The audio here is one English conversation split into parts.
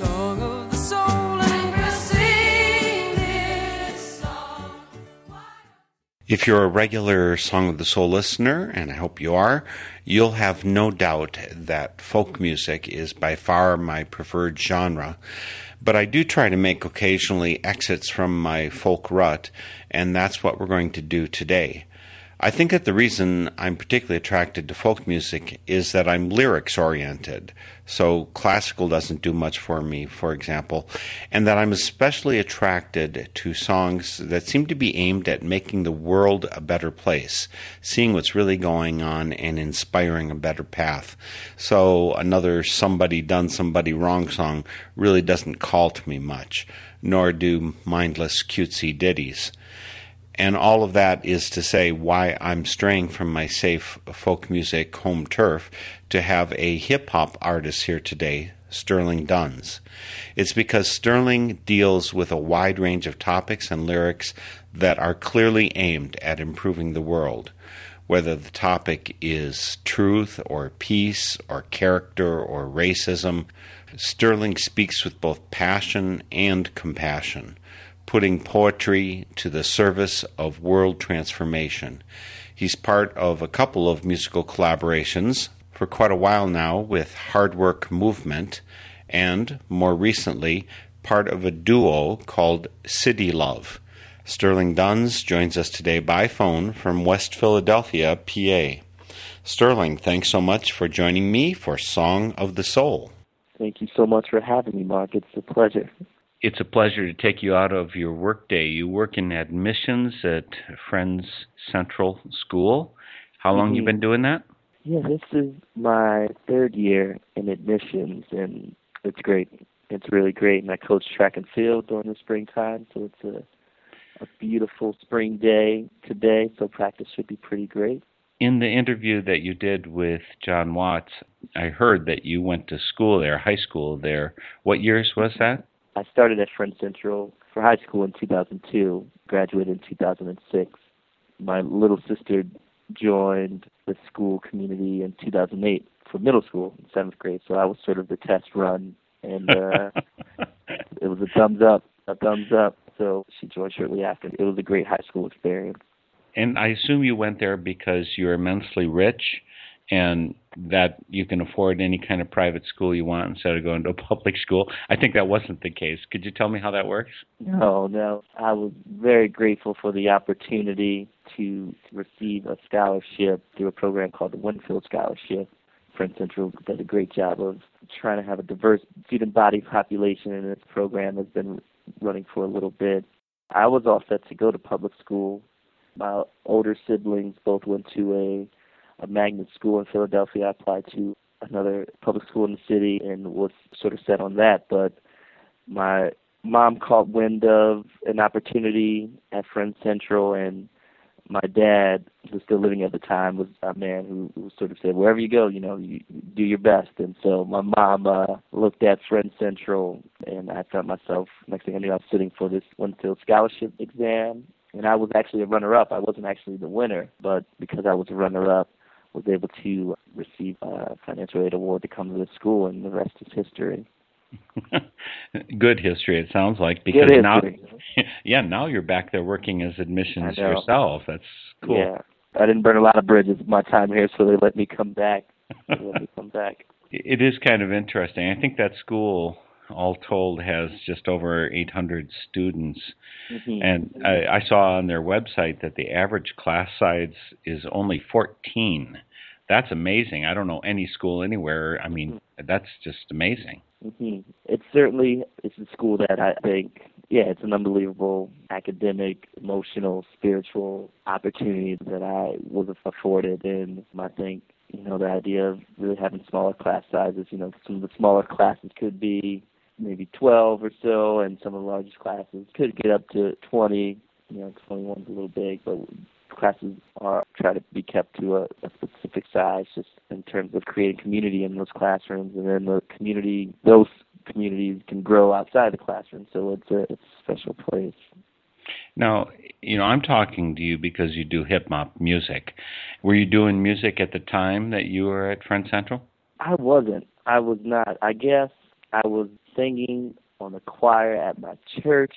Song of the soul. If you're a regular Song of the Soul listener, and I hope you are, you'll have no doubt that folk music is by far my preferred genre. But I do try to make occasionally exits from my folk rut, and that's what we're going to do today. I think that the reason I'm particularly attracted to folk music is that I'm lyrics oriented. So classical doesn't do much for me, for example, and that I'm especially attracted to songs that seem to be aimed at making the world a better place, seeing what's really going on and inspiring a better path. So another somebody done somebody wrong song really doesn't call to me much, nor do mindless cutesy ditties. And all of that is to say why I'm straying from my safe folk music home turf to have a hip hop artist here today, Sterling Duns. It's because Sterling deals with a wide range of topics and lyrics that are clearly aimed at improving the world. Whether the topic is truth or peace or character or racism, Sterling speaks with both passion and compassion putting poetry to the service of world transformation. He's part of a couple of musical collaborations for quite a while now with Hard Work Movement, and more recently, part of a duo called City Love. Sterling Duns joins us today by phone from West Philadelphia, PA. Sterling, thanks so much for joining me for Song of the Soul. Thank you so much for having me, Mark. It's a pleasure. It's a pleasure to take you out of your workday. You work in admissions at Friends Central School. How long mm-hmm. you been doing that? Yeah, this is my third year in admissions, and it's great. It's really great, and I coach track and field during the springtime, so it's a a beautiful spring day today, so practice should be pretty great. In the interview that you did with John Watts, I heard that you went to school there, high school there. What years was that? I started at Friends Central for high school in 2002, graduated in 2006. My little sister joined the school community in 2008 for middle school, seventh grade. So I was sort of the test run, and uh, it was a thumbs up, a thumbs up. So she joined shortly after. It was a great high school experience. And I assume you went there because you're immensely rich and that you can afford any kind of private school you want instead of going to a public school. I think that wasn't the case. Could you tell me how that works? No, no. I was very grateful for the opportunity to receive a scholarship through a program called the Winfield Scholarship. Friends Central does a great job of trying to have a diverse student body population, and this program has been running for a little bit. I was all set to go to public school. My older siblings both went to a a magnet school in Philadelphia. I applied to another public school in the city and was sort of set on that. But my mom caught wind of an opportunity at Friends Central, and my dad, who was still living at the time, was a man who, who sort of said, "Wherever you go, you know, you do your best." And so my mom uh, looked at Friends Central, and I found myself. Next thing I knew, I was sitting for this Winfield scholarship exam, and I was actually a runner-up. I wasn't actually the winner, but because I was a runner-up, was able to receive a financial aid award to come to the school, and the rest is history. Good history, it sounds like, because now, yeah, now you're back there working as admissions yourself. That's cool. Yeah, I didn't burn a lot of bridges my time here, so they let me come back. they let me come back. It is kind of interesting. I think that school, all told, has just over 800 students. Mm-hmm. And I, I saw on their website that the average class size is only 14. That's amazing. I don't know any school anywhere. I mean, mm-hmm. that's just amazing. Mm-hmm. It's certainly it's a school that I think, yeah, it's an unbelievable academic, emotional, spiritual opportunity that I was afforded, and I think you know, the idea of really having smaller class sizes. You know, some of the smaller classes could be maybe 12 or so, and some of the largest classes could get up to 20. You know, 21's a little big, but classes are try to be kept to a, a specific size, just in terms of creating community in those classrooms, and then the community, those communities can grow outside the classroom. So it's a, it's a special place. Now, you know, I'm talking to you because you do hip hop music. Were you doing music at the time that you were at Friend Central? I wasn't. I was not. I guess I was singing on the choir at my church.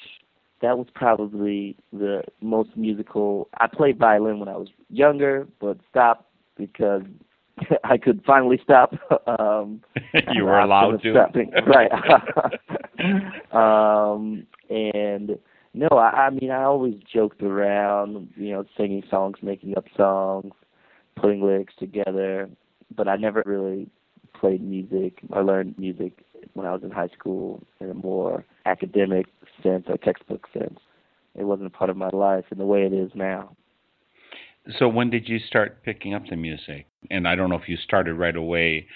That was probably the most musical. I played violin when I was younger, but stopped because I could finally stop. um, you were allowed to. Stopping. right. um, and no, I, I mean I always joked around, you know, singing songs, making up songs, putting lyrics together, but I never really played music I learned music when I was in high school in a more academic sense or textbook sense. It wasn't a part of my life in the way it is now. So when did you start picking up the music? And I don't know if you started right away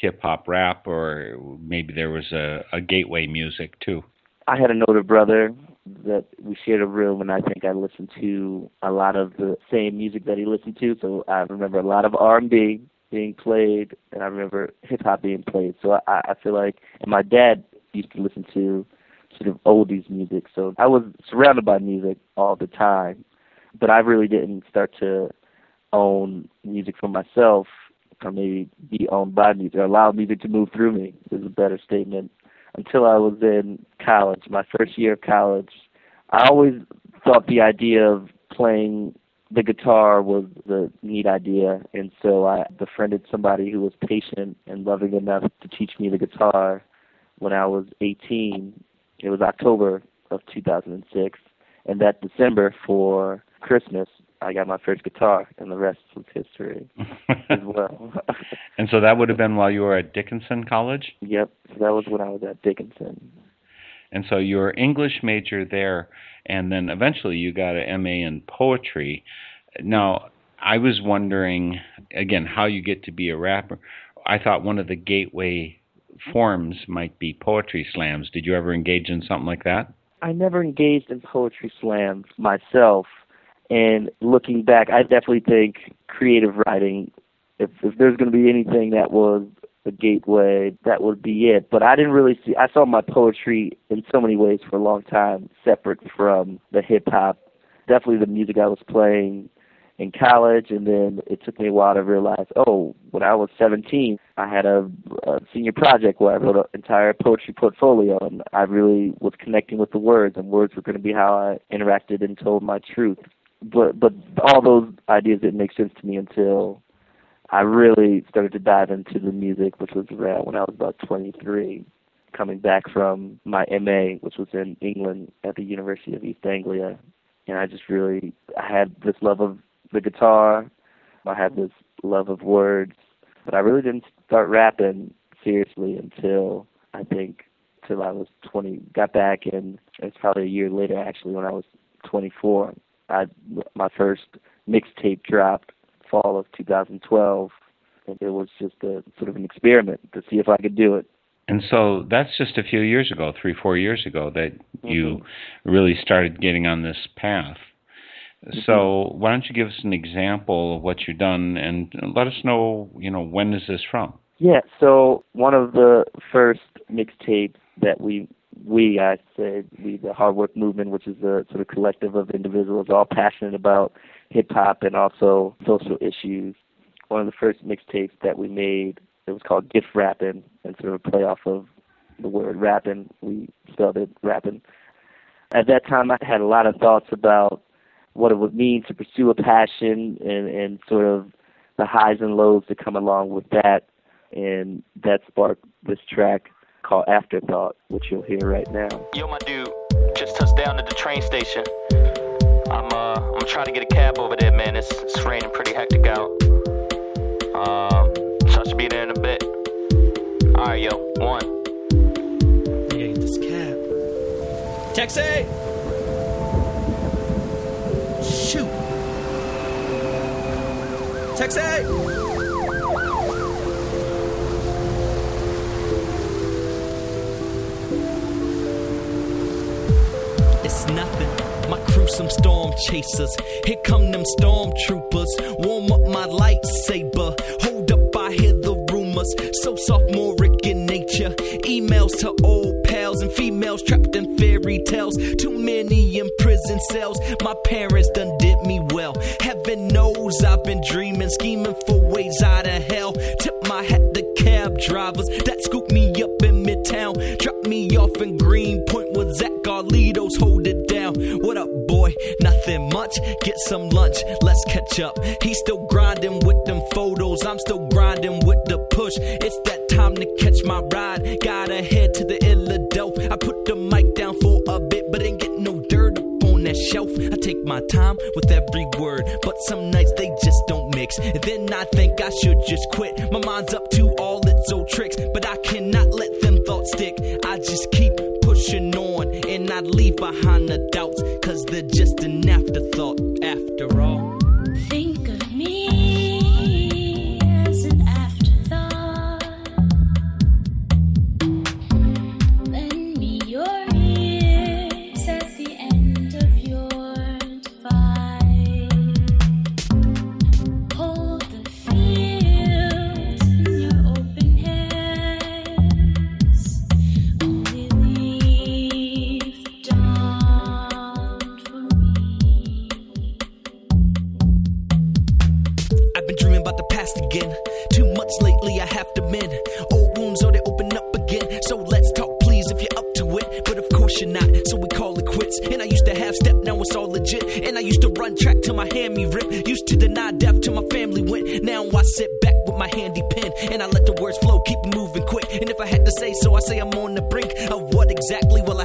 hip hop rap or maybe there was a, a gateway music too. I had an older brother that we shared a room, and I think I listened to a lot of the same music that he listened to. So I remember a lot of R&B being played, and I remember hip hop being played. So I, I feel like, and my dad used to listen to sort of oldies music. So I was surrounded by music all the time, but I really didn't start to own music for myself, or maybe be owned by music, or allow music to move through me. Is a better statement until I was in college, my first year of college. I always thought the idea of playing the guitar was a neat idea, and so I befriended somebody who was patient and loving enough to teach me the guitar when I was 18. It was October of 2006, and that December for Christmas, I got my first guitar, and the rest was history as well. and so that would have been while you were at Dickinson College. Yep, so that was when I was at Dickinson. And so you were English major there, and then eventually you got an MA in poetry. Now, I was wondering again how you get to be a rapper. I thought one of the gateway forms might be poetry slams. Did you ever engage in something like that? I never engaged in poetry slams myself. And looking back, I definitely think creative writing, if, if there's going to be anything that was a gateway, that would be it. But I didn't really see, I saw my poetry in so many ways for a long time, separate from the hip hop. Definitely the music I was playing in college, and then it took me a while to realize, oh, when I was 17, I had a, a senior project where I wrote an entire poetry portfolio, and I really was connecting with the words, and words were going to be how I interacted and told my truth but but all those ideas didn't make sense to me until I really started to dive into the music, which was around when I was about 23, coming back from my MA, which was in England at the University of East Anglia, and I just really I had this love of the guitar, I had this love of words, but I really didn't start rapping seriously until I think till I was 20. Got back, and it's probably a year later actually when I was 24 I my first mixtape dropped fall of 2012, and it was just a sort of an experiment to see if I could do it. And so that's just a few years ago, three, four years ago, that mm-hmm. you really started getting on this path. Mm-hmm. So why don't you give us an example of what you've done and let us know, you know, when is this from? Yeah, so one of the first mixtapes that we we, I said we, the Hard Work Movement, which is a sort of collective of individuals all passionate about hip hop and also social issues. One of the first mixtapes that we made, it was called Gift Rapping, and sort of a play off of the word rapping. We spelled it rapping. At that time, I had a lot of thoughts about what it would mean to pursue a passion and, and sort of the highs and lows that come along with that and that sparked this track called Afterthought, which you'll hear right now. Yo, my dude, just touched down at the train station. I'm uh, I'm trying to get a cab over there, man. It's, it's raining pretty hectic out. Um, so I should be there in a bit. All right, yo, one. Yeah, this cab. Taxi! Shoot! Taxi! It's nothing. Some storm chasers. Here come them storm troopers. Warm up my lightsaber. Hold up, I hear the rumors. So sophomoric in nature. Emails to old pals and females trapped in fairy tales. Too many in prison cells. My parents done did me well. Heaven knows I've been dreaming, scheming for ways out of hell. Tip my hat to cab drivers that scoop me up in midtown. Drop me off in Nothing much. Get some lunch. Let's catch up. He's still grinding with them photos. I'm still grinding with the push. It's that time to catch my ride. Gotta head to the illa dope. I put the mic down for a bit, but ain't get no dirt on that shelf. I take my time with every word, but some nights they just don't mix. And then I think I should just quit. My mind's up to all its old tricks, but I cannot let them thoughts stick. I just keep pushing on, and I leave behind the doubts, they're just an afterthought have to mend. Old wounds, or they open up again. So let's talk, please, if you're up to it. But of course you're not, so we call it quits. And I used to have step, now it's all legit. And I used to run track till my hand me rip. Used to deny death till my family went. Now I sit back with my handy pen and I let the words flow, keep moving quick. And if I had to say so, I say I'm on the brink of what exactly will I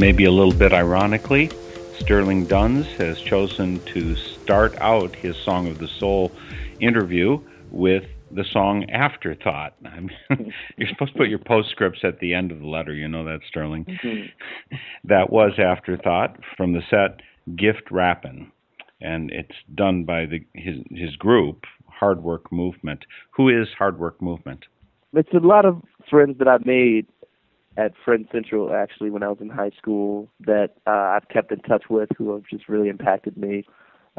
Maybe a little bit ironically, Sterling Duns has chosen to start out his Song of the Soul interview with the song Afterthought. I mean, you're supposed to put your postscripts at the end of the letter, you know that, Sterling. Mm-hmm. that was Afterthought from the set Gift Rappin', and it's done by the his his group Hard Work Movement. Who is Hard Work Movement? It's a lot of friends that I've made at Friend Central actually when I was in high school that uh, I've kept in touch with who have just really impacted me.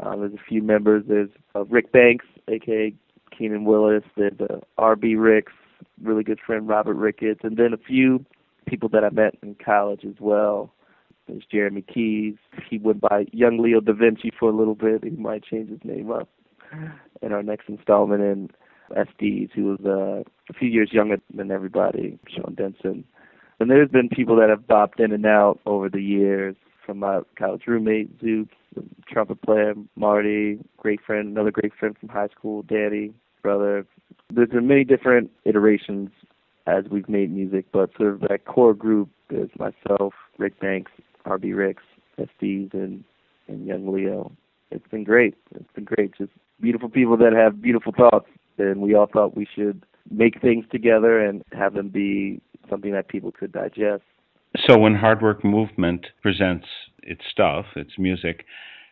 Uh, there's a few members. There's uh, Rick Banks, aka Keenan Willis. There's uh, R.B. Ricks, really good friend Robert Ricketts, and then a few people that I met in college as well. There's Jeremy Keys. He went by Young Leo Da Vinci for a little bit. He might change his name up in our next installment. And SDs, who was uh, a few years younger than everybody, Sean Denson. And there's been people that have bopped in and out over the years from my college roommate, Zook, trumpet player, Marty, great friend, another great friend from high school, Daddy, brother. There's been many different iterations as we've made music, but sort of that core group is myself, Rick Banks, RB Ricks, SDs, and, and Young Leo. It's been great. It's been great. Just beautiful people that have beautiful thoughts, and we all thought we should make things together and have them be something that people could digest. So when Hard Work Movement presents its stuff, its music,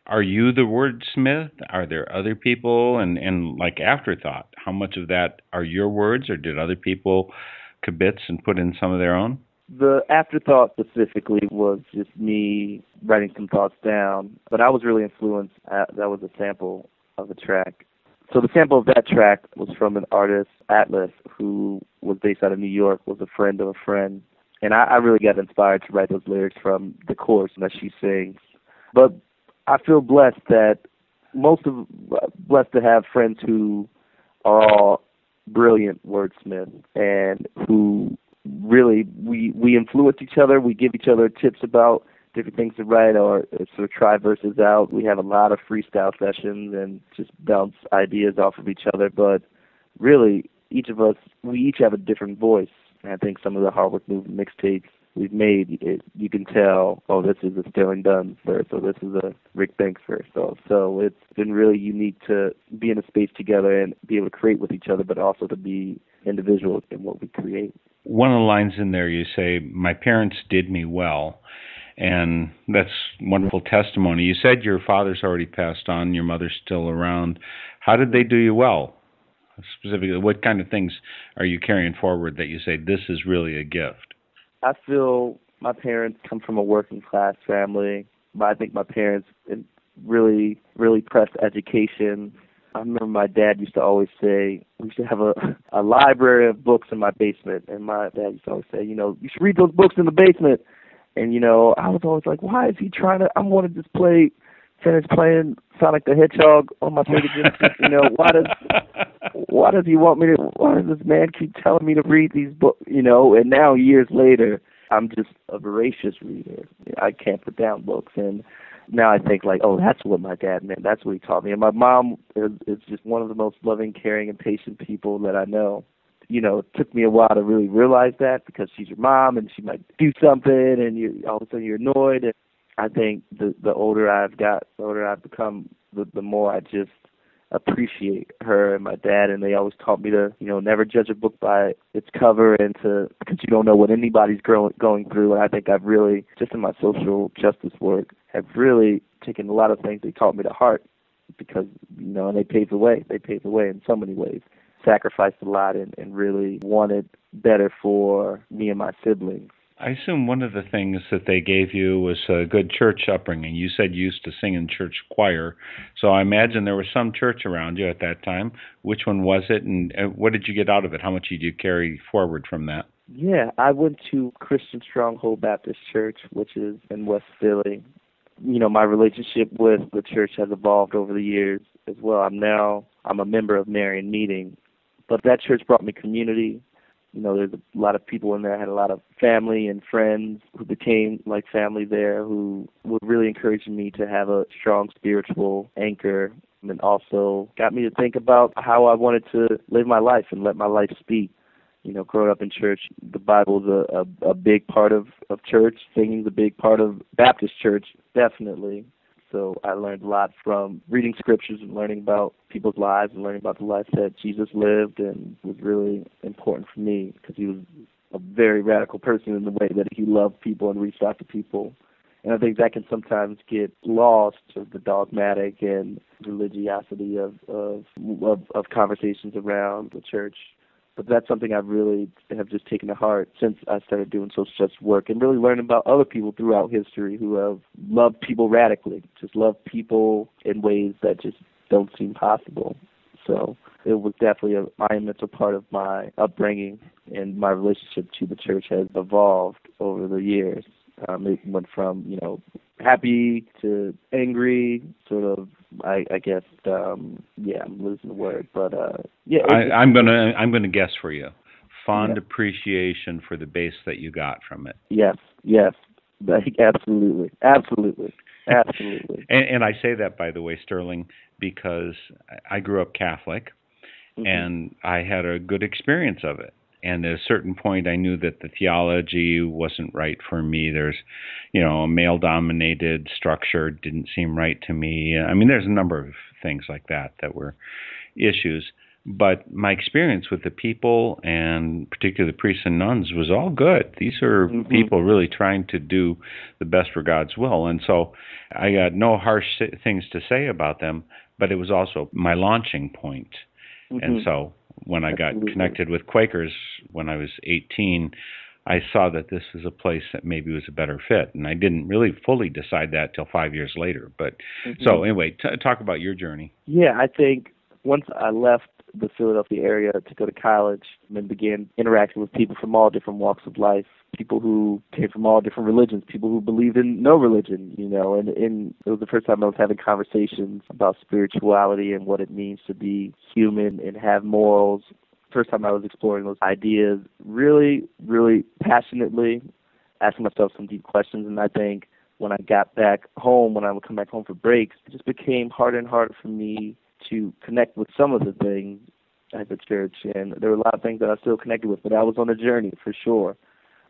are you the wordsmith? Are there other people? And, and like Afterthought, how much of that are your words, or did other people kibitz and put in some of their own? The afterthought specifically was just me writing some thoughts down, but I was really influenced. Uh, that was a sample of the track. So the sample of that track was from an artist, Atlas, who was based out of New York, was a friend of a friend, and I, I really got inspired to write those lyrics from the chorus that she sings. But I feel blessed that most of blessed to have friends who are all brilliant wordsmiths and who really we we influence each other. We give each other tips about different things to write or uh, sort of try verses out. We have a lot of freestyle sessions and just bounce ideas off of each other. But really, each of us we each have a different voice. And I think some of the hard work movement mixtapes we've made, it, you can tell, oh, this is a Sterling Dunn verse, or this is a Rick Banks verse. So, so it's been really unique to be in a space together and be able to create with each other, but also to be individuals in what we create. One of the lines in there, you say, "My parents did me well." And that's wonderful testimony. You said your father's already passed on, your mother's still around. How did they do you well? Specifically, what kind of things are you carrying forward that you say this is really a gift? I feel my parents come from a working class family, but I think my parents really, really pressed education. I remember my dad used to always say we to have a a library of books in my basement, and my dad used to always say, you know, you should read those books in the basement. And you know, I was always like, why is he trying to? I want to just play, finish playing Sonic the Hedgehog on my Sega Genesis. you know, why does why does he want me to? Why does this man keep telling me to read these books? You know, and now years later, I'm just a voracious reader. I can't put down books, and now I think like, oh, that's what my dad meant. That's what he taught me. And my mom is, is just one of the most loving, caring, and patient people that I know. You know, it took me a while to really realize that because she's your mom and she might do something and you all of a sudden you're annoyed. And I think the the older I've got, the older I've become, the the more I just appreciate her and my dad. And they always taught me to you know never judge a book by its cover and to because you don't know what anybody's growing going through. And i think i've really just in my social justice work have really taken a lot of things they taught me to heart because you know and they paved the way. They paved the way in so many ways sacrificed a lot and, and really wanted better for me and my siblings I assume one of the things that they gave you was a good church upbringing. You said you used to sing in church choir, so I imagine there was some church around you at that time. Which one was it, and what did you get out of it? How much did you carry forward from that? Yeah, I went to Christian Stronghold Baptist Church, which is in West Philly. You know, my relationship with the church has evolved over the years as well. I'm now I'm a member of Merion Meeting, but that church brought me community you know, there's a lot of people in there. I had a lot of family and friends who became like family there who were really encouraging me to have a strong spiritual anchor and also got me to think about how I wanted to live my life and let my life speak. You know, growing up in church, the Bible's a, a, a big part of, of church. Singing's a big part of Baptist church, definitely. So I learned a lot from reading scriptures and learning about people's lives and learning about the life that Jesus lived and was really important for me because he was a very radical person in the way that he loved people and reached out to people. And I think that can sometimes get lost of the dogmatic and religiosity of, of of of conversations around the church but that's something I really have just taken to heart since I started doing social justice work and really learning about other people throughout history who have loved people radically, just loved people in ways that just don't seem possible. So it was definitely a monumental part of my upbringing, and my relationship to the church has evolved over the years. Um, it went from you know happy to angry, sort of. I, I guess, um, yeah, I'm losing the word, but uh, yeah. I, I'm gonna I'm gonna guess for you. Fond yeah. appreciation for the base that you got from it. Yes, yes, Like, absolutely, absolutely, absolutely. And, and I say that, by the way, Sterling, because I grew up Catholic, Mhm. and I had a good experience of it. And at a certain point, I knew that the theology wasn't right for me. There's, you know, a male dominated structure didn't seem right to me. I mean, there's a number of things like that that were issues. But my experience with the people, and particularly the priests and nuns, was all good. These are Mhm. people really trying to do the best for God's will. And so I got no harsh things to say about them, but it was also my launching point. And Mhm. so when I got Absolutely. connected with Quakers when I was 18, I saw that this was a place that maybe was a better fit. And I didn't really fully decide that till five years later. But Mhm. so anyway, t- talk about your journey. Yeah, I think once I left the Philadelphia area to go to college and then began interacting with people from all different walks of life, people who came from all different religions, people who believed in no religion, you know, and, and it was the first time I was having conversations about spirituality and what it means to be human and have morals. First time I was exploring those ideas really, really passionately, asking myself some deep questions and I think when I got back home, when I would come back home for breaks, it just became harder and harder for me to connect with some of the things at the church. And there were a lot of things that I still connected with, but I was on a journey for sure.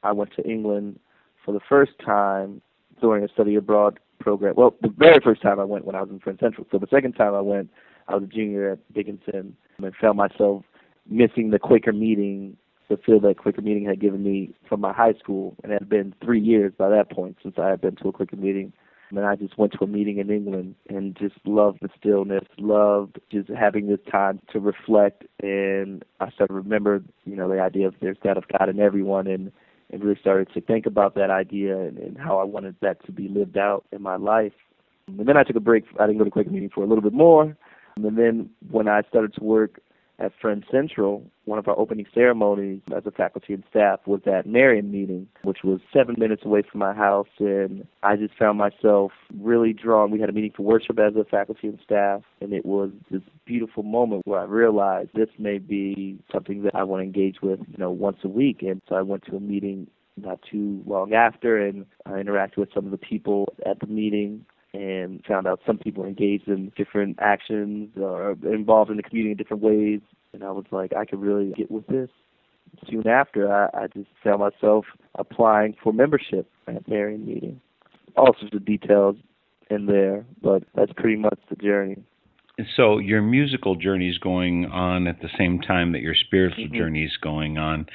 I went to England for the first time during a study abroad program. Well, the very first time I went when I was in Friend Central. So the second time I went, I was a junior at Dickinson and found myself missing the Quaker meeting, the feel that Quaker meeting had given me from my high school. And it had been three years by that point since I had been to a Quaker meeting. And I just went to a meeting in England and just loved the stillness, loved just having this time to reflect. And I started to remember, you know, the idea of there's that of God in everyone and, and really started to think about that idea and, and how I wanted that to be lived out in my life. And then I took a break. I didn't go to Quaker meeting for a little bit more. And then when I started to work at Friend Central, one of our opening ceremonies as a faculty and staff was that Merion meeting, which was seven minutes away from my house. And I just found myself really drawn. We had a meeting for worship as a faculty and staff, and it was this beautiful moment where I realized this may be something that I want to engage with, you know, once a week. And so I went to a meeting not too long after, and I interacted with some of the people at the meeting and found out some people engaged in different actions or involved in the community in different ways. And I was like, I could really get with this. Soon after, I, I just found myself applying for membership at Merion meeting. All sorts of details in there, but that's pretty much the journey. So your musical journey is going on at the same time that your spiritual Mhm. journey is going on.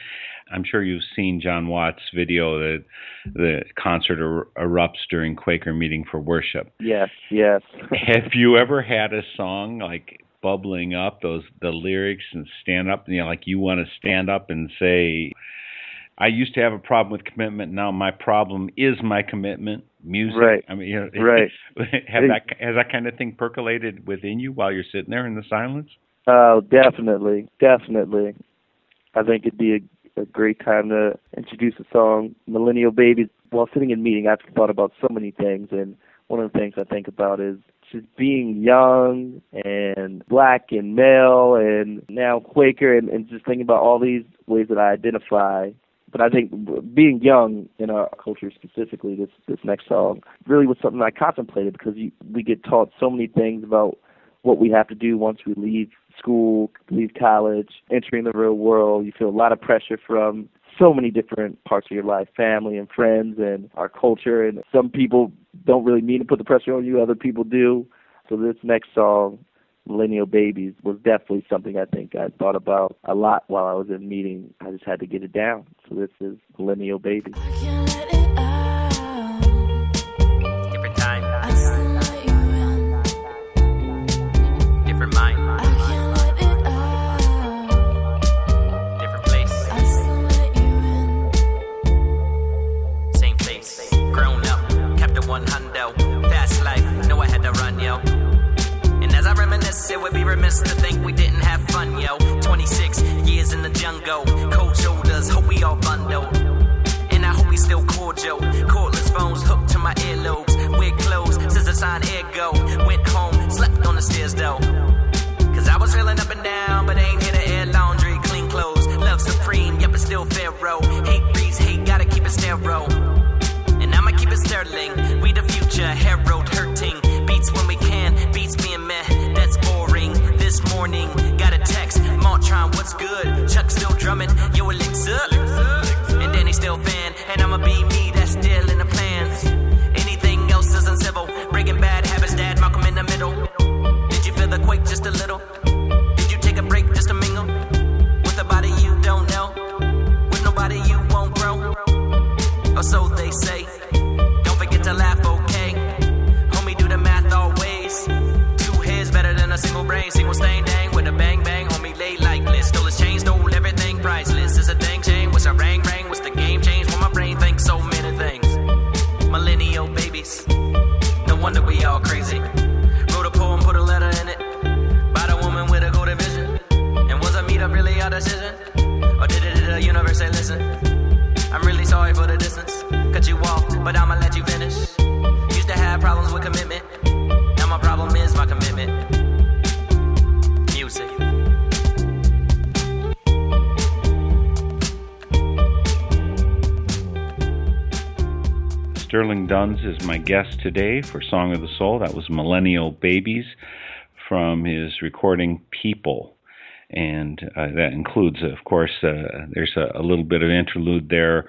I'm sure you've seen John Watts' video that the concert er- erupts during Quaker meeting for worship. Yes, yes. Have you ever had a song like bubbling up those the lyrics and stand up, you know, like you want to stand up and say, "I used to have a problem with commitment. Now my problem is my commitment." Music. Right. I mean, you know, Right. have that has that kind of thing percolated within you while you're sitting there in the silence? Oh, definitely, definitely. I think it'd be a, great time to introduce a song, "Millennial Babies." While sitting in meeting, I've thought about so many things, and one of the things I think about is just being young and black and male, and now Quaker, and, and just thinking about all these ways that I identify. But I think being young in our culture specifically, this this next song really was something I contemplated because you, we get taught so many things about what we have to do once we leave school, leave college, entering the real world. You feel a lot of pressure from so many different parts of your life, family and friends and our culture. And some people don't really mean to put the pressure on you, other people do. So this next song, Millennial Babies, was definitely something I think I thought about a lot while I was in meeting. I just had to get it down. So this is Millennial Babies. Really our decision? Or did it the universe say, listen? I'm really sorry for the distance. Cut you off, but I'ma let you finish. Used to have problems with commitment. Now my problem is my commitment. Music. Sterling Duns is my guest today for Song of the Soul. That was Millennial Babies from his recording People. And uh, that includes, of course, uh, there's a, a little bit of interlude there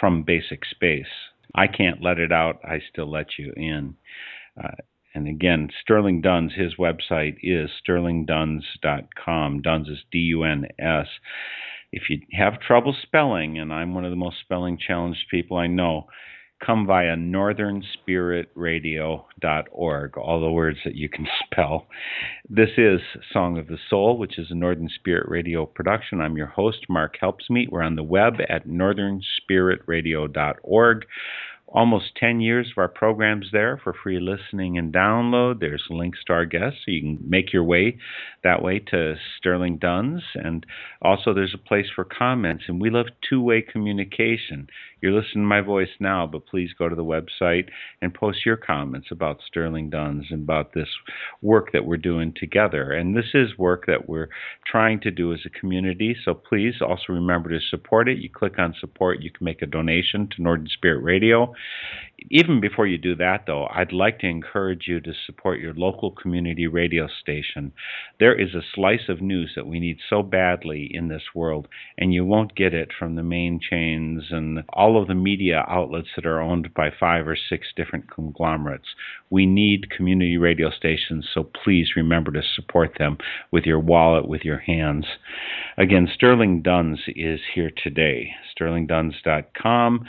from Basic Space. I can't let it out, I still let you in. Uh, and again, Sterling Duns, his website is sterlingduns.com. Duns is D U N S. If you have trouble spelling, and I'm one of the most spelling challenged people I know, come via northernspiritradio.org, all the words that you can spell. This is Song of the Soul, which is a Northern Spirit Radio production. I'm your host, Mark Helpsmeet. We're on the web at northernspiritradio.org. Almost 10 years of our programs there for free listening and download. There's links to our guests, so you can make your way that way to Sterling Duns. And also, there's a place for comments, and we love two way communication. You're listening to my voice now, but please go to the website and post your comments about Sterling Duns and about this work that we're doing together. And this is work that we're trying to do as a community, so please also remember to support it. You click on support, you can make a donation to Northern Spirit Radio. Even before you do that, though, I'd like to encourage you to support your local community radio station. There is a slice of news that we need so badly in this world, and you won't get it from the main chains and all of the media outlets that are owned by five or six different conglomerates. We need community radio stations, so please remember to support them with your wallet, with your hands. Again, Sterling Duns is here today. SterlingDuns.com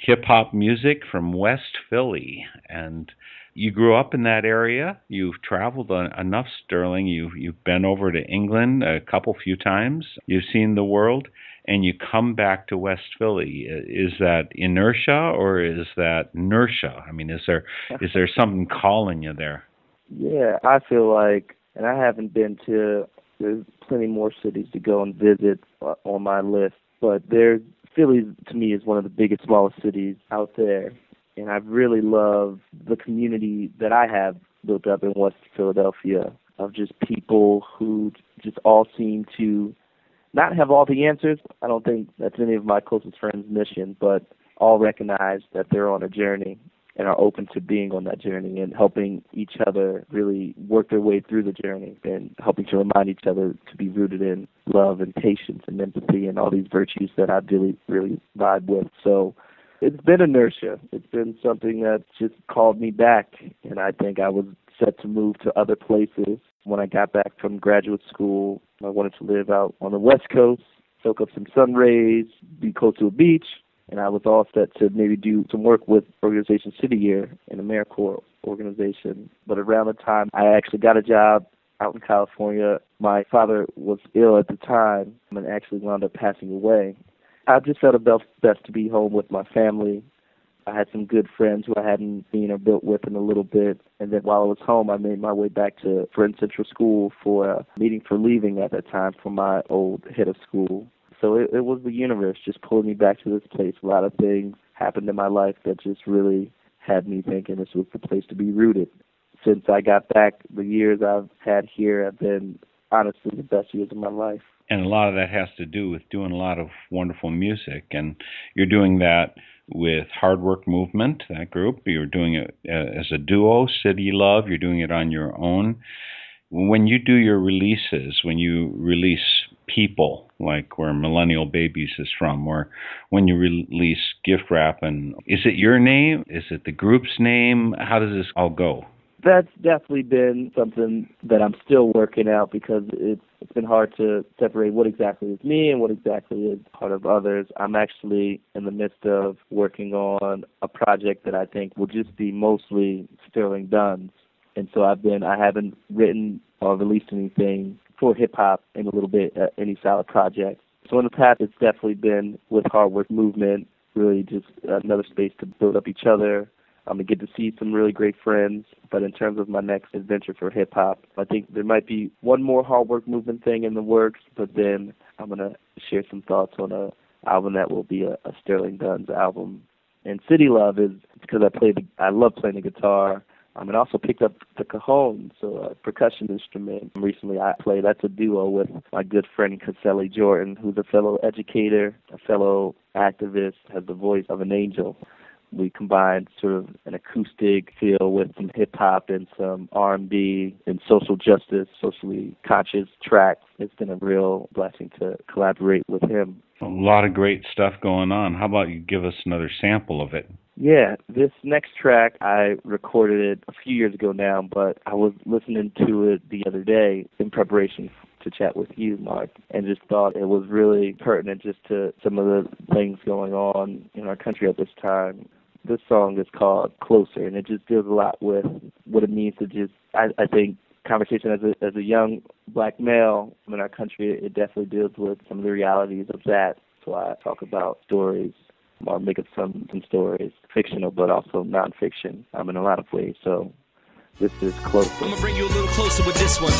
hip hop music from West Philly. And you grew up in that area. You've traveled enough, Sterling. You've you've been over to England a couple few times. You've seen the world, and you come back to West Philly. Is that inertia or is that inertia? I mean, is there is there something calling you there? Yeah, I feel like, and I haven't been to. There's plenty more cities to go and visit uh, on my list, but there's Philly to me is one of the biggest, smallest cities out there, and I really love the community that I have built up in West Philadelphia of just people who just all seem to not have all the answers. I don't think that's any of my closest friends' mission, but all recognize that they're on a journey and are open to being on that journey and helping each other really work their way through the journey and helping to remind each other to be rooted in love and patience and empathy and all these virtues that I really, really vibe with. So it's been inertia. It's been something that just called me back, and I think I was set to move to other places. When I got back from graduate school, I wanted to live out on the West Coast, soak up some sun rays, be close to a beach, and I was all set to maybe do some work with Organization City Year in AmeriCorps organization. But around the time I actually got a job out in California, my father was ill at the time and actually wound up passing away. I just felt it best, to be home with my family. I had some good friends who I hadn't seen or built with in a little bit. And then while I was home, I made my way back to Friend Central School for a meeting for leaving at that time for my old head of school. So it, it was the universe just pulling me back to this place. A lot of things happened in my life that just really had me thinking this was the place to be rooted. Since I got back, the years I've had here have been honestly the best years of my life. And a lot of that has to do with doing a lot of wonderful music. And you're doing that with Hard Work Movement, that group. You're doing it uh, as a duo, City Love. You're doing it on your own. When you do your releases, when you release people, like where Millennial Babies is from, where when you release gift wrap, and is it your name? Is it the group's name? How does this all go? That's definitely been something that I'm still working out because it's it's been hard to separate what exactly is me and what exactly is part of others. I'm actually in the midst of working on a project that I think will just be mostly Sterling Duns. And so I've been I haven't written or released anything for hip hop and a little bit uh, any solid project. So in the past it's definitely been with hard work movement, really just another space to build up each other, I'm gonna get to see some really great friends. But in terms of my next adventure for hip hop, I think there might be one more hard work movement thing in the works. But then I'm gonna share some thoughts on a album that will be a, a Sterling Duns album. And City Love is because I play the I love playing the guitar. Um, and also picked up the cajon, so a percussion instrument. Recently, I play. That's a duo with my good friend Caselli Jordan, who's a fellow educator, a fellow activist, has the voice of an angel we combined sort of an acoustic feel with some hip hop and some R and B and social justice, socially conscious tracks. It's been a real blessing to collaborate with him. A lot of great stuff going on. How about you give us another sample of it? Yeah, this next track I recorded it a few years ago now, but I was listening to it the other day in preparation to chat with you, Mark, and just thought it was really pertinent just to some of the things going on in our country at this time this song is called Closer, and it just deals a lot with what it means to just, I, I think, conversation as a as a young black male in our country. It definitely deals with some of the realities of that. So I talk about stories, or make up some some stories, fictional but also nonfiction, um, in a lot of ways. So this is Closer. I'm gonna bring you a little closer with this one.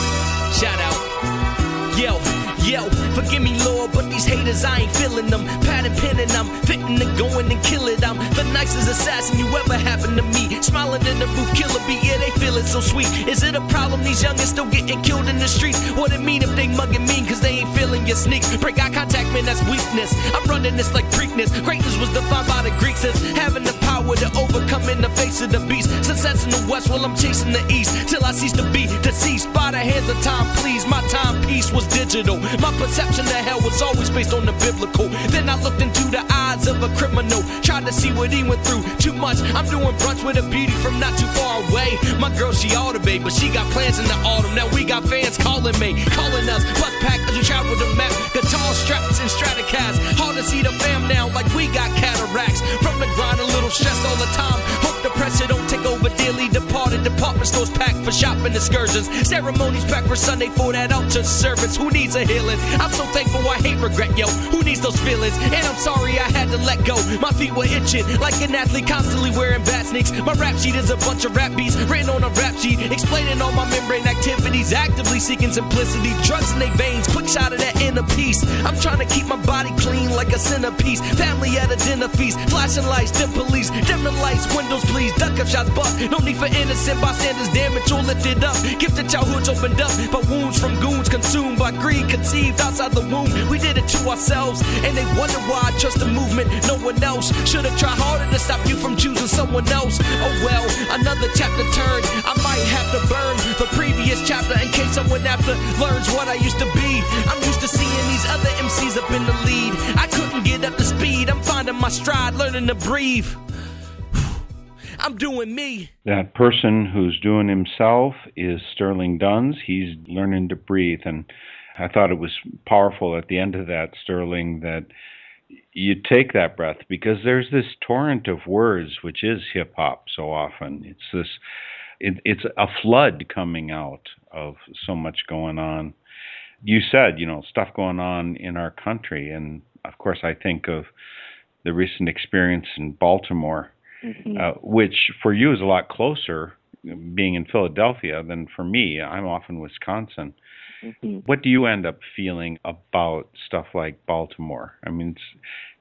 Shout out, yo. Yo, forgive me, Lord, but these haters, I ain't feeling them. Pad and and I'm fitting to go in and kill it. I'm the nicest assassin you ever happened to me. Smiling in the booth, killer beat, yeah, they feel it so sweet. Is it a problem these youngins still getting killed in the streets? What it mean if they mugging mean, cause they ain't feeling your sneaks? Break eye contact, man, that's weakness. I'm running this like Preakness. Greatness was defined by the Greeks as having the power to overcome in the face of the beast. Success in the west while I'm chasing the east. Till I cease to be deceased by the hands of time, please. My timepiece was digital. My perception of hell was always based on the biblical. Then I looked into the eyes of a criminal, tried to see what he went through. Too much. I'm doing brunch with a beauty from not too far away. My girl, she ought to be, but she got plans in the autumn. Now we got fans calling me, calling us. Bus pack as we travel the map. Guitar straps and Stratocasts. Hard to see the fam now, like we got cataracts. From the grind, a little all the time. Hope the pressure don't take over dearly. Departed department stores packed for shopping excursions. Ceremonies packed for Sunday for that altar service. Who needs a healing? I'm so thankful I hate regret, yo. Who needs those feelings? And I'm sorry I had to let go. My feet were itching like an athlete constantly wearing bat sneaks. My rap sheet is a bunch of rap beats written on a rap sheet, explaining all my membrane activities, actively seeking simplicity. Drugs in their veins, quick shot of that inner peace. I'm trying to keep my body clean like a centerpiece. Family at a dinner feast, flashing lights, dim police, dim the lights, windows please, duck up shots, buck. No need for innocent bystanders, damage or lifted up. Gifted childhoods opened up, but wounds from goons consumed by greed, conceived outside the womb. We did it to ourselves, and they wonder why I trust the movement. No one else should have tried harder to stop you from choosing someone else. Oh well, another chapter turned. I might have to burn the previous chapter in case someone after learns what I used to be. I'm used to seeing these other MCs up in the lead. I couldn't get up to speed. I'm finding my stride, learning to breathe. I'm doing me. That person who's doing himself is Sterling Duns. He's learning to breathe. And I thought it was powerful at the end of that, Sterling, that you take that breath because there's this torrent of words, which is hip hop so often. It's this, it, it's a flood coming out of so much going on. You said, you know, stuff going on in our country. And of course, I think of the recent experience in Baltimore, mm-hmm. uh, which for you is a lot closer being in Philadelphia than for me. I'm off in Wisconsin. Mm-hmm. What do you end up feeling about stuff like Baltimore? I mean,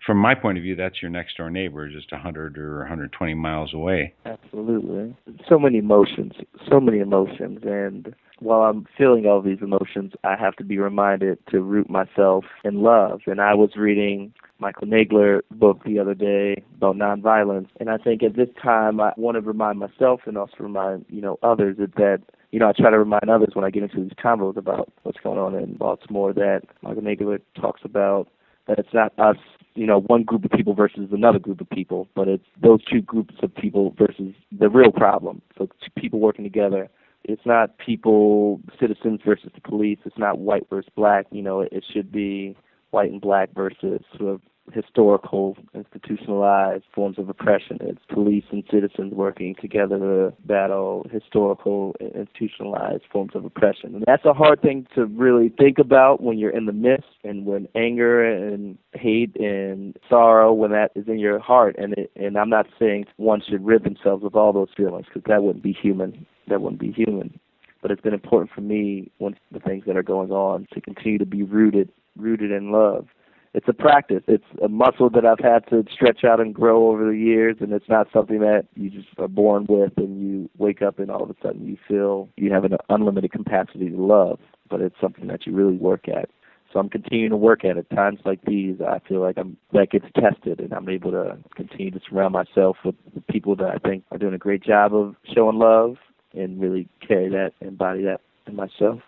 from my point of view, that's your next door neighbor, just 100 or 120 miles away. Absolutely. So many emotions, so many emotions. And while I'm feeling all these emotions, I have to be reminded to root myself in love. And I was reading Michael Nagler book the other day about nonviolence, and I think at this time I want to remind myself and also remind you know others that, that you know, I try to remind others when I get into these convos about what's going on in Baltimore that Michael Nagler talks about that it's not us, you know, one group of people versus another group of people, but it's those two groups of people versus the real problem. So two people working together. It's not people, citizens versus the police. It's not white versus black. You know, it, should be white and black versus sort of historical, institutionalized forms of oppression. It's police and citizens working together to battle historical, institutionalized forms of oppression. And that's a hard thing to really think about when you're in the midst and when anger and hate and sorrow, when that is in your heart. And it, and I'm not saying one should rid themselves of all those feelings because that wouldn't be human. That wouldn't be human. But it's been important for me, once the things that are going on, to continue to be rooted, rooted in love it's a practice. It's a muscle that I've had to stretch out and grow over the years, and it's not something that you just are born with and you wake up and all of a sudden you feel you have an unlimited capacity to love. But it's something that you really work at. So I'm continuing to work at it. Times like these, I feel like I'm that gets tested, and I'm able to continue to surround myself with people that I think are doing a great job of showing love and really carry that, embody that in myself.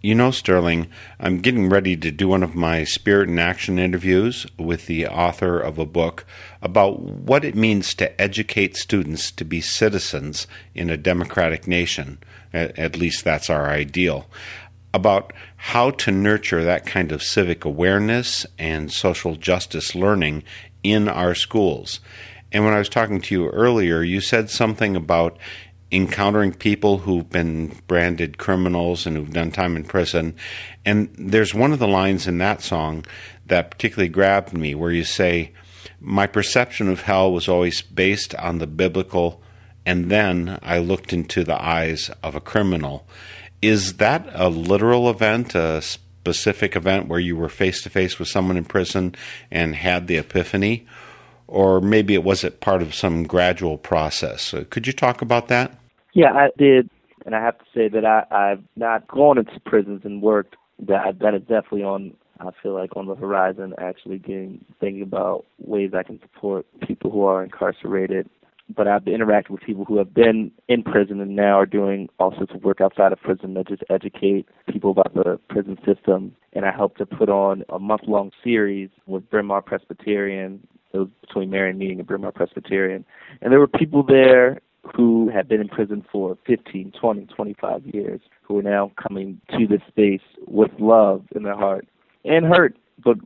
You know, Sterling, I'm getting ready to do one of my Spirit and Action interviews with the author of a book about what it means to educate students to be citizens in a democratic nation. At least that's our ideal. About how to nurture that kind of civic awareness and social justice learning in our schools. And when I was talking to you earlier, you said something about encountering people who've been branded criminals and who've done time in prison. And there's one of the lines in that song that particularly grabbed me where you say, My perception of hell was always based on the biblical, and then I looked into the eyes of a criminal. Is that a literal event, a specific event where you were face to face with someone in prison and had the epiphany? Or maybe it wasn't part of some gradual process. Could you talk about that? Yeah, I did, and I have to say that I, I've not gone into prisons and worked. That that is definitely on. I feel like on the horizon, actually getting thinking about ways I can support people who are incarcerated. But I've interacted with people who have been in prison and now are doing all sorts of work outside of prison that just educate people about the prison system. And I helped to put on a month long series with Bryn Mawr Presbyterian. It was between Merion Meeting and Bryn Mawr Presbyterian. And there were people there who have been in prison for 15, 20, 25 years, who are now coming to this space with love in their heart and hurt, but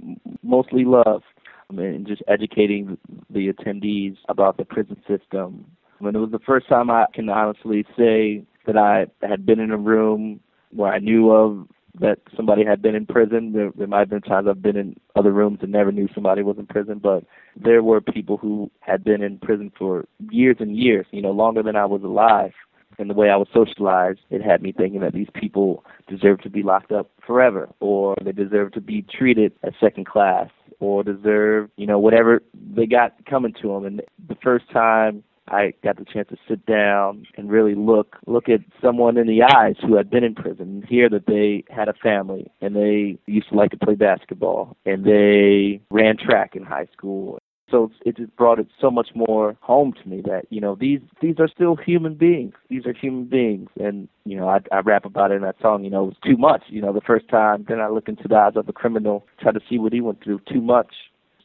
mostly love, and just educating the attendees about the prison system. When it was the first time I can honestly say that I had been in a room where I knew of that somebody had been in prison. There, there might have been times I've been in other rooms and never knew somebody was in prison, but there were people who had been in prison for years and years, you know, longer than I was alive. And the way I was socialized, it had me thinking that these people deserve to be locked up forever, or they deserve to be treated as second class, or deserve, you know, whatever they got coming to them. And the first time I got the chance to sit down and really look look at someone in the eyes who had been in prison and hear that they had a family and they used to like to play basketball and they ran track in high school. So it just brought it so much more home to me that you know these these are still human beings. These are human beings, and you know I, I rap about it in that song. You know it was too much. You know the first time, then I look into the eyes of a criminal, try to see what he went through. Too much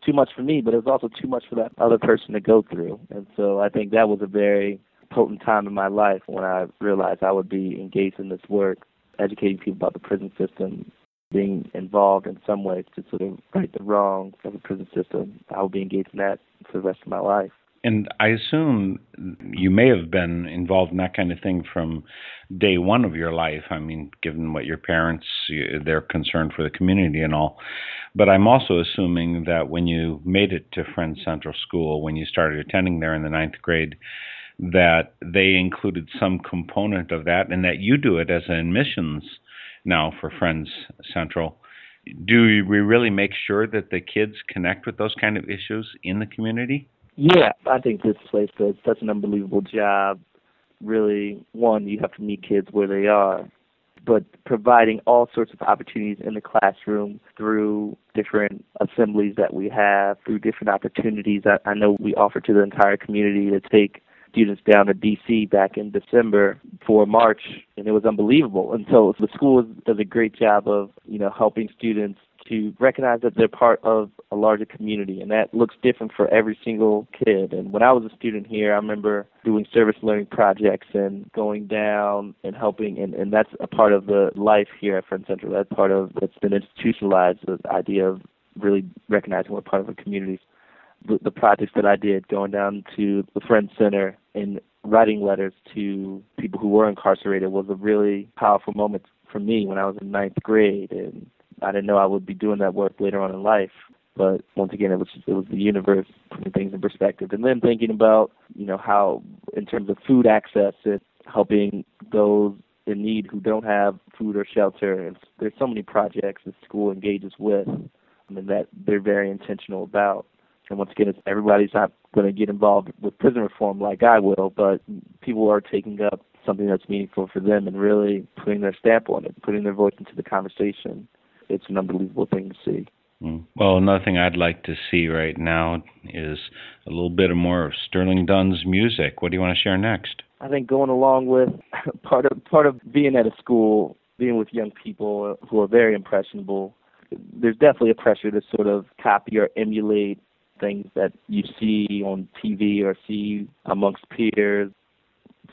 too much for me, but it was also too much for that other person to go through. And so I think that was a very potent time in my life when I realized I would be engaged in this work, educating people about the prison system, being involved in some ways to sort of right the wrongs of the prison system. I will be engaged in that for the rest of my life. And I assume you may have been involved in that kind of thing from day one of your life. I mean, given what your parents, they're concerned for the community and all. But I'm also assuming that when you made it to Friends Central School, when you started attending there in the ninth grade, that they included some component of that and that you do it as an admissions now for Friends Central. Do we really make sure that the kids connect with those kind of issues in the community? Yeah, I think this place does such an unbelievable job. Really, one, you have to meet kids where they are, but providing all sorts of opportunities in the classroom through different assemblies that we have, through different opportunities that I know we offer to the entire community to take students down to DC back in December for March, and it was unbelievable. And so the school does a great job of you know helping students to recognize that they're part of a larger community, and that looks different for every single kid. And when I was a student here, I remember doing service learning projects and going down and helping, and, and that's a part of the life here at Friends Central. That's part of that's been institutionalized, the idea of really recognizing we're part of a community. The, the projects that I did, going down to the Friends Center and writing letters to people who were incarcerated, was a really powerful moment for me when I was in ninth grade, and I didn't know I would be doing that work later on in life. But once again, it was it was the universe putting things in perspective, and then thinking about you know how in terms of food access and helping those in need who don't have food or shelter. And there's so many projects the school engages with, I mean, that they're very intentional about. And once again, everybody's not going to get involved with prison reform like I will, but people are taking up something that's meaningful for them and really putting their stamp on it, putting their voice into the conversation it's an unbelievable thing to see. Mm. Well, another thing I'd like to see right now is a little bit more of Sterling Duns music. What do you want to share next? I think going along with part of part of being at a school, being with young people who are very impressionable, there's definitely a pressure to sort of copy or emulate things that you see on TV or see amongst peers.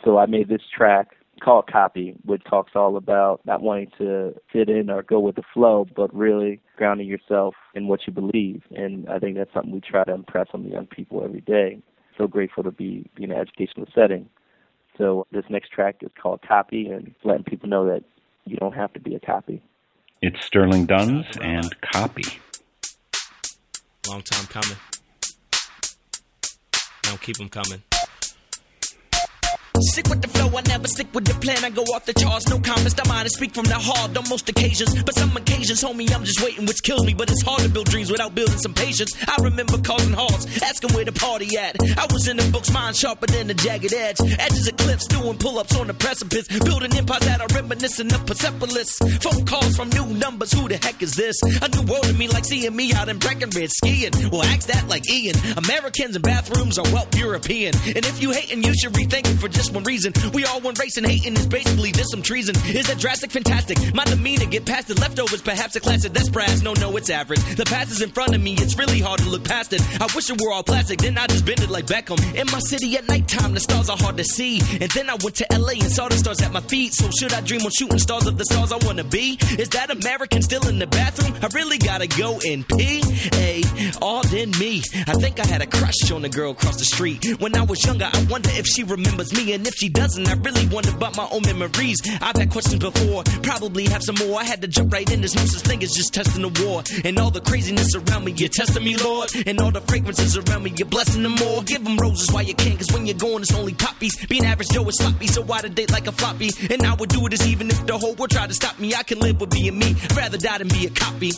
So I made this track called Copy, which talks all about not wanting to fit in or go with the flow, but really grounding yourself in what you believe. And I think that's something we try to impress on the young people every day. So grateful to be, be in an educational setting. So this next track is called Copy and letting people know that you don't have to be a copy. It's Sterling Duns and Copy. Long time coming. Don't keep them coming. Sick with the flow, I never stick with the plan. I go off the charts, no comments. I mind and speak from the heart on most occasions. But some occasions, homie, I'm just waiting, which kills me. But it's hard to build dreams without building some patience. I remember calling hearts, asking where the party at. I was in the books, mind sharper than a jagged edge. Edges of cliffs, doing pull ups on the precipice. Building empires that are reminiscent of Persepolis. Phone calls from new numbers, who the heck is this? A new world to me, like seeing me out in Breckenridge skiing. Well, ask that like Ian. Americans in bathrooms are well European. And if you hating, you should rethink it for just one reason. We all one race and hating is basically just some treason. Is that drastic? Fantastic. My demeanor get past it. Leftovers, perhaps a classic. That's brass. No, no, it's average. The past is in front of me. It's really hard to look past it. I wish it were all plastic. Then I just bend it like Beckham. In my city at nighttime, the stars are hard to see. And then I went to LA and saw the stars at my feet. So should I dream on shooting stars of the stars I wanna be? Is that American still in the bathroom? I really gotta go and pee. A all in me. I think I had a crush on the girl across the street. When I was younger, I wonder if she remembers me. And if she doesn't, I really wonder about my own memories. I've had questions before, probably have some more. I had to jump right in. There's no such thing as just testing the war. And all the craziness around me, you're testing me, Lord. And all the fragrances around me, you're blessing them more. Give them roses while you can, cause when you're going, it's only poppies. Being average Joe is sloppy, so why the date like a floppy? And I would do this even if the whole world tried to stop me. I can live with being me. Rather die than be a copy.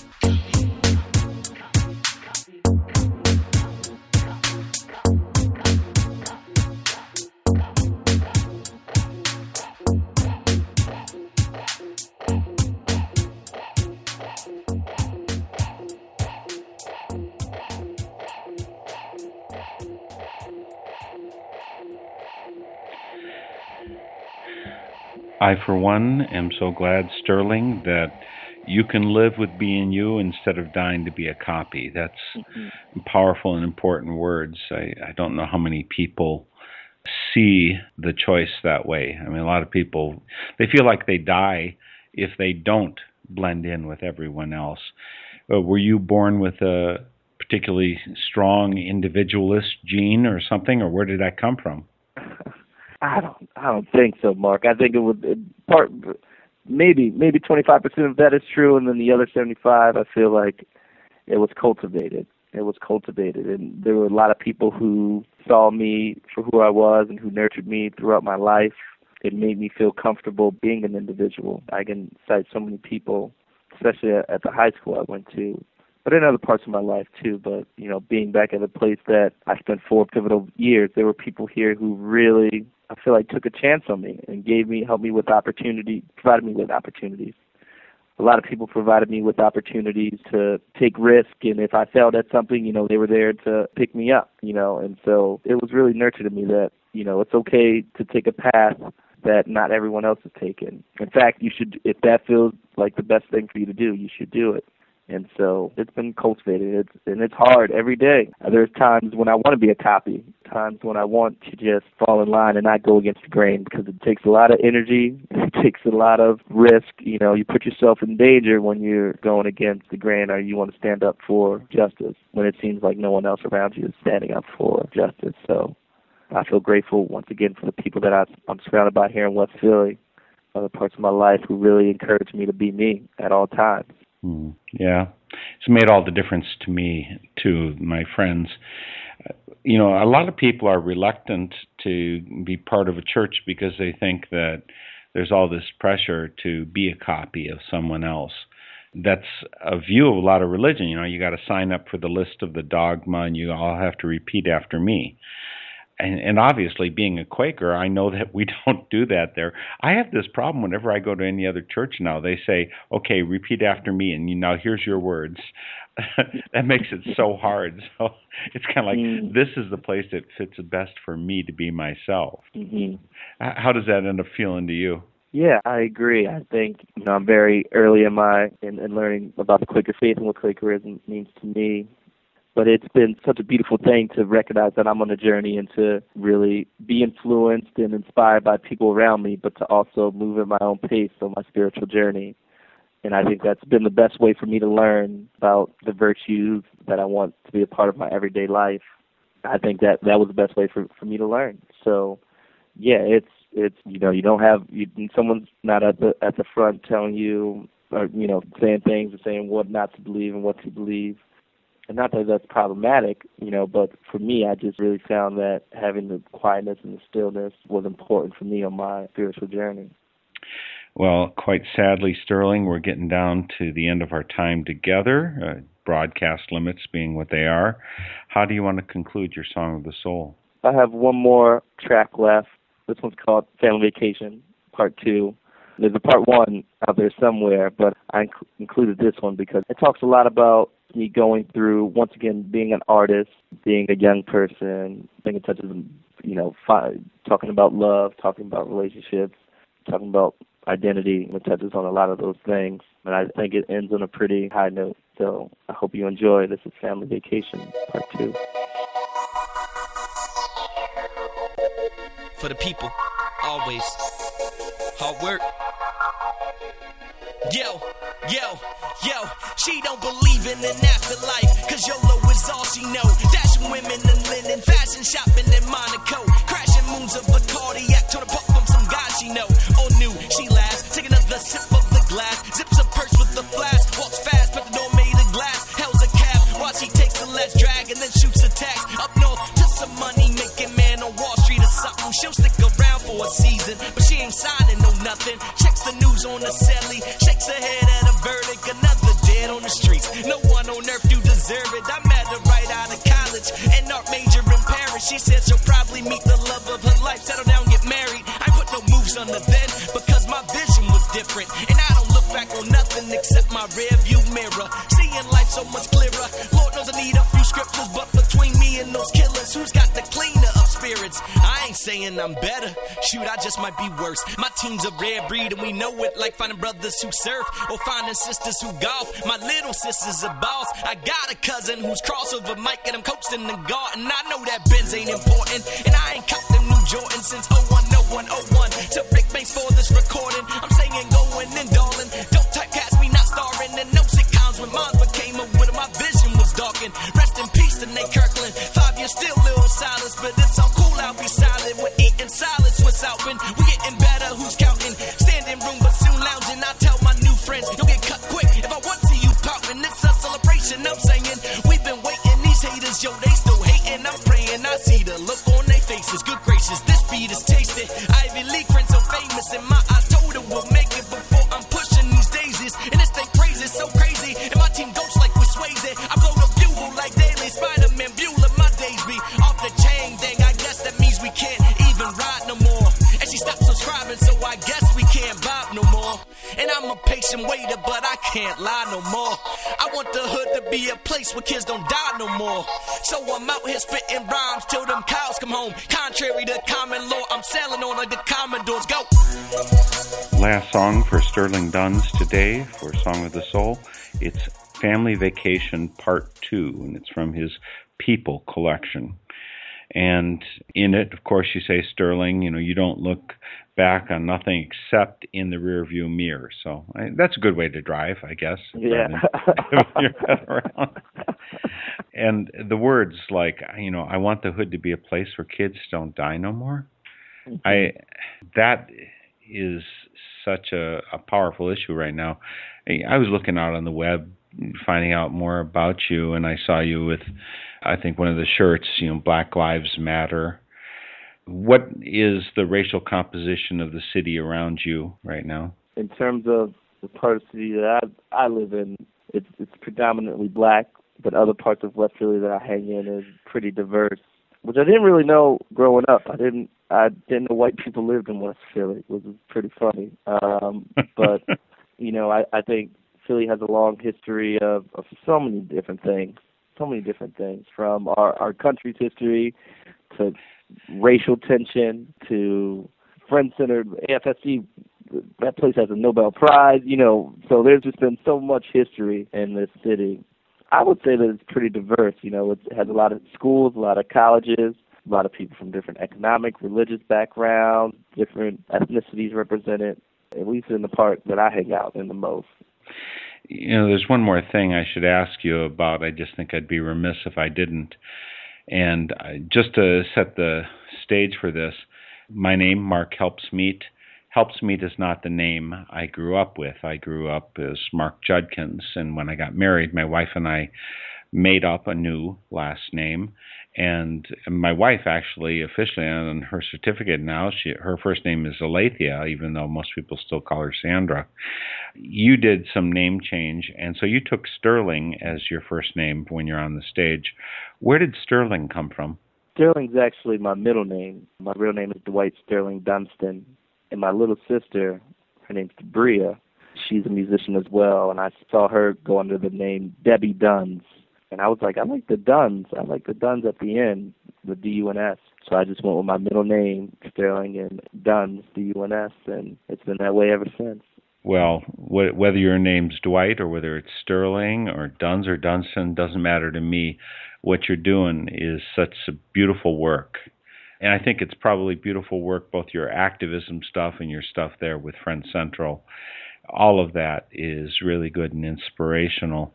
I, for one, am so glad, Sterling, that you can live with being you instead of dying to be a copy. That's mm-hmm. powerful and important words. I, I don't know how many people see the choice that way. I mean, a lot of people, they feel like they die if they don't blend in with everyone else. Uh, were you born with a particularly strong individualist gene or something, or where did that come from? I don't I don't think so, Mark. I think it would part maybe maybe 25% of that is true and then the other 75 I feel like it was cultivated. It was cultivated and there were a lot of people who saw me for who I was and who nurtured me throughout my life. It made me feel comfortable being an individual. I can cite so many people, especially at the high school I went to, but in other parts of my life too. But you know, being back at a place that I spent four pivotal years, there were people here who really I feel like took a chance on me and gave me helped me with opportunity provided me with opportunities. A lot of people provided me with opportunities to take risk and if I failed at something, you know, they were there to pick me up, you know, and so it was really nurtured in me that you know, it's okay to take a path that not everyone else has taken. In fact, you should if that feels like the best thing for you to do, you should do it. And so it's been cultivated. It's and it's hard every day. Uh, there's times when I want to be a copy, times when I want to just fall in line and not go against the grain because it takes a lot of energy, it takes a lot of risk. You know, you put yourself in danger when you're going against the grain or you want to stand up for justice when it seems like no one else around you is standing up for justice. So I feel grateful once again for the people that I, I'm surrounded by here in West Philly, other parts of my life who really encourage me to be me at all times. Mm, yeah, it's made all the difference to me, to my friends. You know, a lot of people are reluctant to be part of a church because they think that there's all this pressure to be a copy of someone else. That's a view of a lot of religion. You know, you got to sign up for the list of the dogma and you all have to repeat after me and, and obviously being a Quaker, I know that we don't do that there. I have this problem whenever I go to any other church now. They say, "Okay, repeat after me," and you now here's your words. that makes it so hard. So it's kind of like mm. this is the place that fits best for me to be myself. Mm-hmm. How does that end up feeling to you? Yeah, I agree. I think you know I'm very early in my in, in learning about the Quaker faith and what Quakerism means to me but it's been such a beautiful thing to recognize that I'm on a journey and to really be influenced and inspired by people around me, but to also move at my own pace on my spiritual journey. And I think that's been the best way for me to learn about the virtues that I want to be a part of my everyday life. I think that that was the best way for for me to learn. So, yeah, it's it's you know you don't have you, someone's not at the at the front telling you or you know saying things or saying what not to believe and what to believe and not that that's problematic, you know, but for me, I just really found that having the quietness and the stillness was important for me on my spiritual journey. Well, quite sadly, Sterling, we're getting down to the end of our time together, uh, broadcast limits being what they are. How do you want to conclude your Song of the Soul? I have one more track left. This one's called Family Vacation, Part 2. There's a part one out there somewhere, but I inc- included this one because it talks a lot about me going through once again being an artist, being a young person, being in touch with you know fi- talking about love, talking about relationships, talking about identity. It touches on a lot of those things, and I think it ends on a pretty high note. So I hope you enjoy. This is Family Vacation Part Two. For the people, always hard work. Yo, yo, yo, she don't believe in an afterlife, cause YOLO is all she know. Dashing women in linen, fashion shopping in Monaco. Crashing moons of Bacardi, act to the pop from some guys she know. Oh, new, she laughs, take another sip of the glass. Zips a purse with the flash, walks fast, but the door made of glass. Hell's a cab, while she takes the last drag and then shoots a tax. Up north to some money making man on Wall Street or something. She'll stick around for a season, but she ain't signing no nothing. Checks the news on the celly, shakes at a verdict. Another dead on the streets. No one on earth do deserve it. I met her right out of college, an art major in Paris. She said she'll probably meet the love of her life, settle down, get married. I put no moves on the then because my vision was different, and I don't look back on nothing except my rear view mirror. Seeing life so much clearer. Saying I'm better. Shoot, I just might be worse. My team's a rare breed, and we know it like finding brothers who surf or finding sisters who golf. My little sister's a boss. I got a cousin who's crossover Mike, and I'm coasting the garden. I know that Benz ain't important, and I ain't caught them new Jordan since 01, 01, 01. To Rick Banks for this recording. I'm saying going in, darling. Don't typecast me, not starring in no sitcoms when mine became a widow. My vision was darkened. Rest in peace to Nate Kirkland. A place where kids don't die no more. So I'm out here spitting rhymes till them cows come home. Contrary to common law, I'm sailing on like the Commodores. Go! Last song for Sterling Duns today for Song of the Soul. It's Family Vacation Part 2, and it's from his People collection. And in it, of course, you say, Sterling, you know, you don't look back on nothing except in the rearview mirror. So I, that's a good way to drive, I guess. Yeah. your head around. and the words like, you know, I want the hood to be a place where kids don't die no more. Mm-hmm. I that is such a, a powerful issue right now. I, I was looking out on the web, finding out more about you, and I saw you with, I think one of the shirts, you know, Black Lives Matter. What is the racial composition of the city around you right now? in terms of the part of the city that I I live in, it's it's predominantly black, but other parts of West Philly that I hang in is pretty diverse, which I didn't really know growing up. I didn't I didn't know white people lived in West Philly, which is pretty funny. Um, but you know, I I think Philly has a long history of of so many different things, so many different things from our our country's history to racial tension to Friends Center AFSC that place has a Nobel Prize, you know, so there's just been so much history in this city. I would say that it's pretty diverse, you know, it has a lot of schools, a lot of colleges, a lot of people from different economic, religious backgrounds, different ethnicities represented, at least in the part that I hang out in the most. You know, there's one more thing I should ask you about. I just think I'd be remiss if I didn't. And just to set the stage for this, my name, Mark Helpsmeet. Helpsmeet is not the name I grew up with. I grew up as Mark Judkins, and when I got married, my wife and I made up a new last name. And my wife actually officially on her certificate now, she her first name is Alethea, even though most people still call her Sandra. You did some name change, and so you took Sterling as your first name when you're on the stage. Where did Sterling come from? Sterling's actually my middle name. My real name is Dwight Sterling Dunstan. And my little sister, her name's Bria, she's a musician as well, and I saw her go under the name Debbie Duns. And I was like, I like the Duns. I like the Duns at the end, the D U N S. So I just went with my middle name, Sterling, and Duns, D U N S, and it's been that way ever since. Well, wh- whether your name's Dwight or whether it's Sterling or Duns or Dunstan doesn't matter to me. What you're doing is such beautiful work. And I think it's probably beautiful work, both your activism stuff and your stuff there with Friends Central. All of that is really good and inspirational.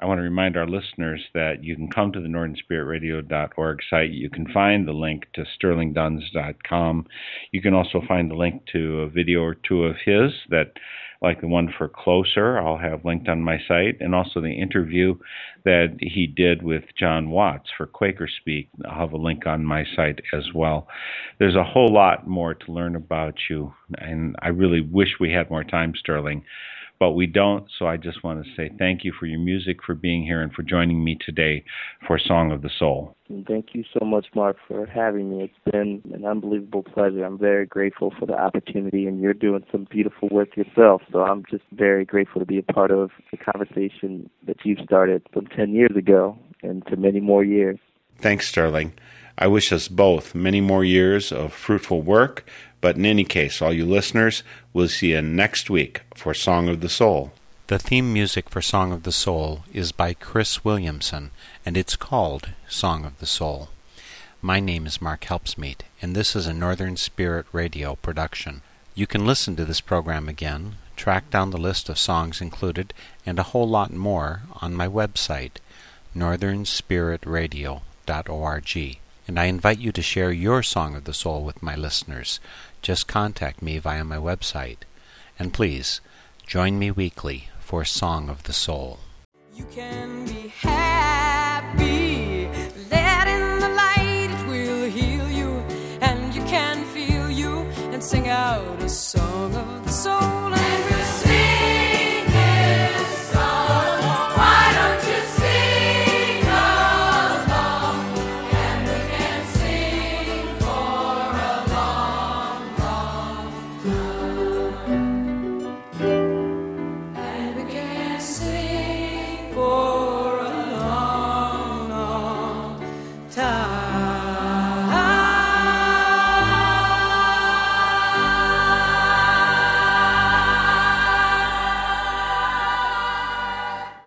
I want to remind our listeners that you can come to the northernspiritradio.org site. You can find the link to sterlingduns.com. You can also find the link to a video or two of his that like the one for Closer, I'll have linked on my site, and also the interview that he did with Jon Watts for Quaker Speak. I'll have a link on my site as well. There's a whole lot more to learn about you, and I really wish we had more time, Sterling, but we don't. So I just want to say thank you for your music, for being here, and for joining me today for Song of the Soul. Thank you so much, Mark, for having me. It's been an unbelievable pleasure. I'm very grateful for the opportunity, and you're doing some beautiful work yourself. So I'm just very grateful to be a part of the conversation that you started from 10 years ago and to many more years. Thanks, Sterling. I wish us both many more years of fruitful work, but in any case, all you listeners, we'll see you next week for Song of the Soul. The theme music for Song of the Soul is by Chris Williamson, and it's called Song of the Soul. My name is Mark Helpsmeet, and this is a Northern Spirit Radio production. You can listen to this program again, track down the list of songs included, and a whole lot more on my website, northernspiritradio.org. And I invite you to share your Song of the Soul with my listeners. Just contact me via my website. And please, join me weekly for Song of the Soul. You can be happy. Let in the light, it will heal you. And you can feel you and sing out a song of the soul.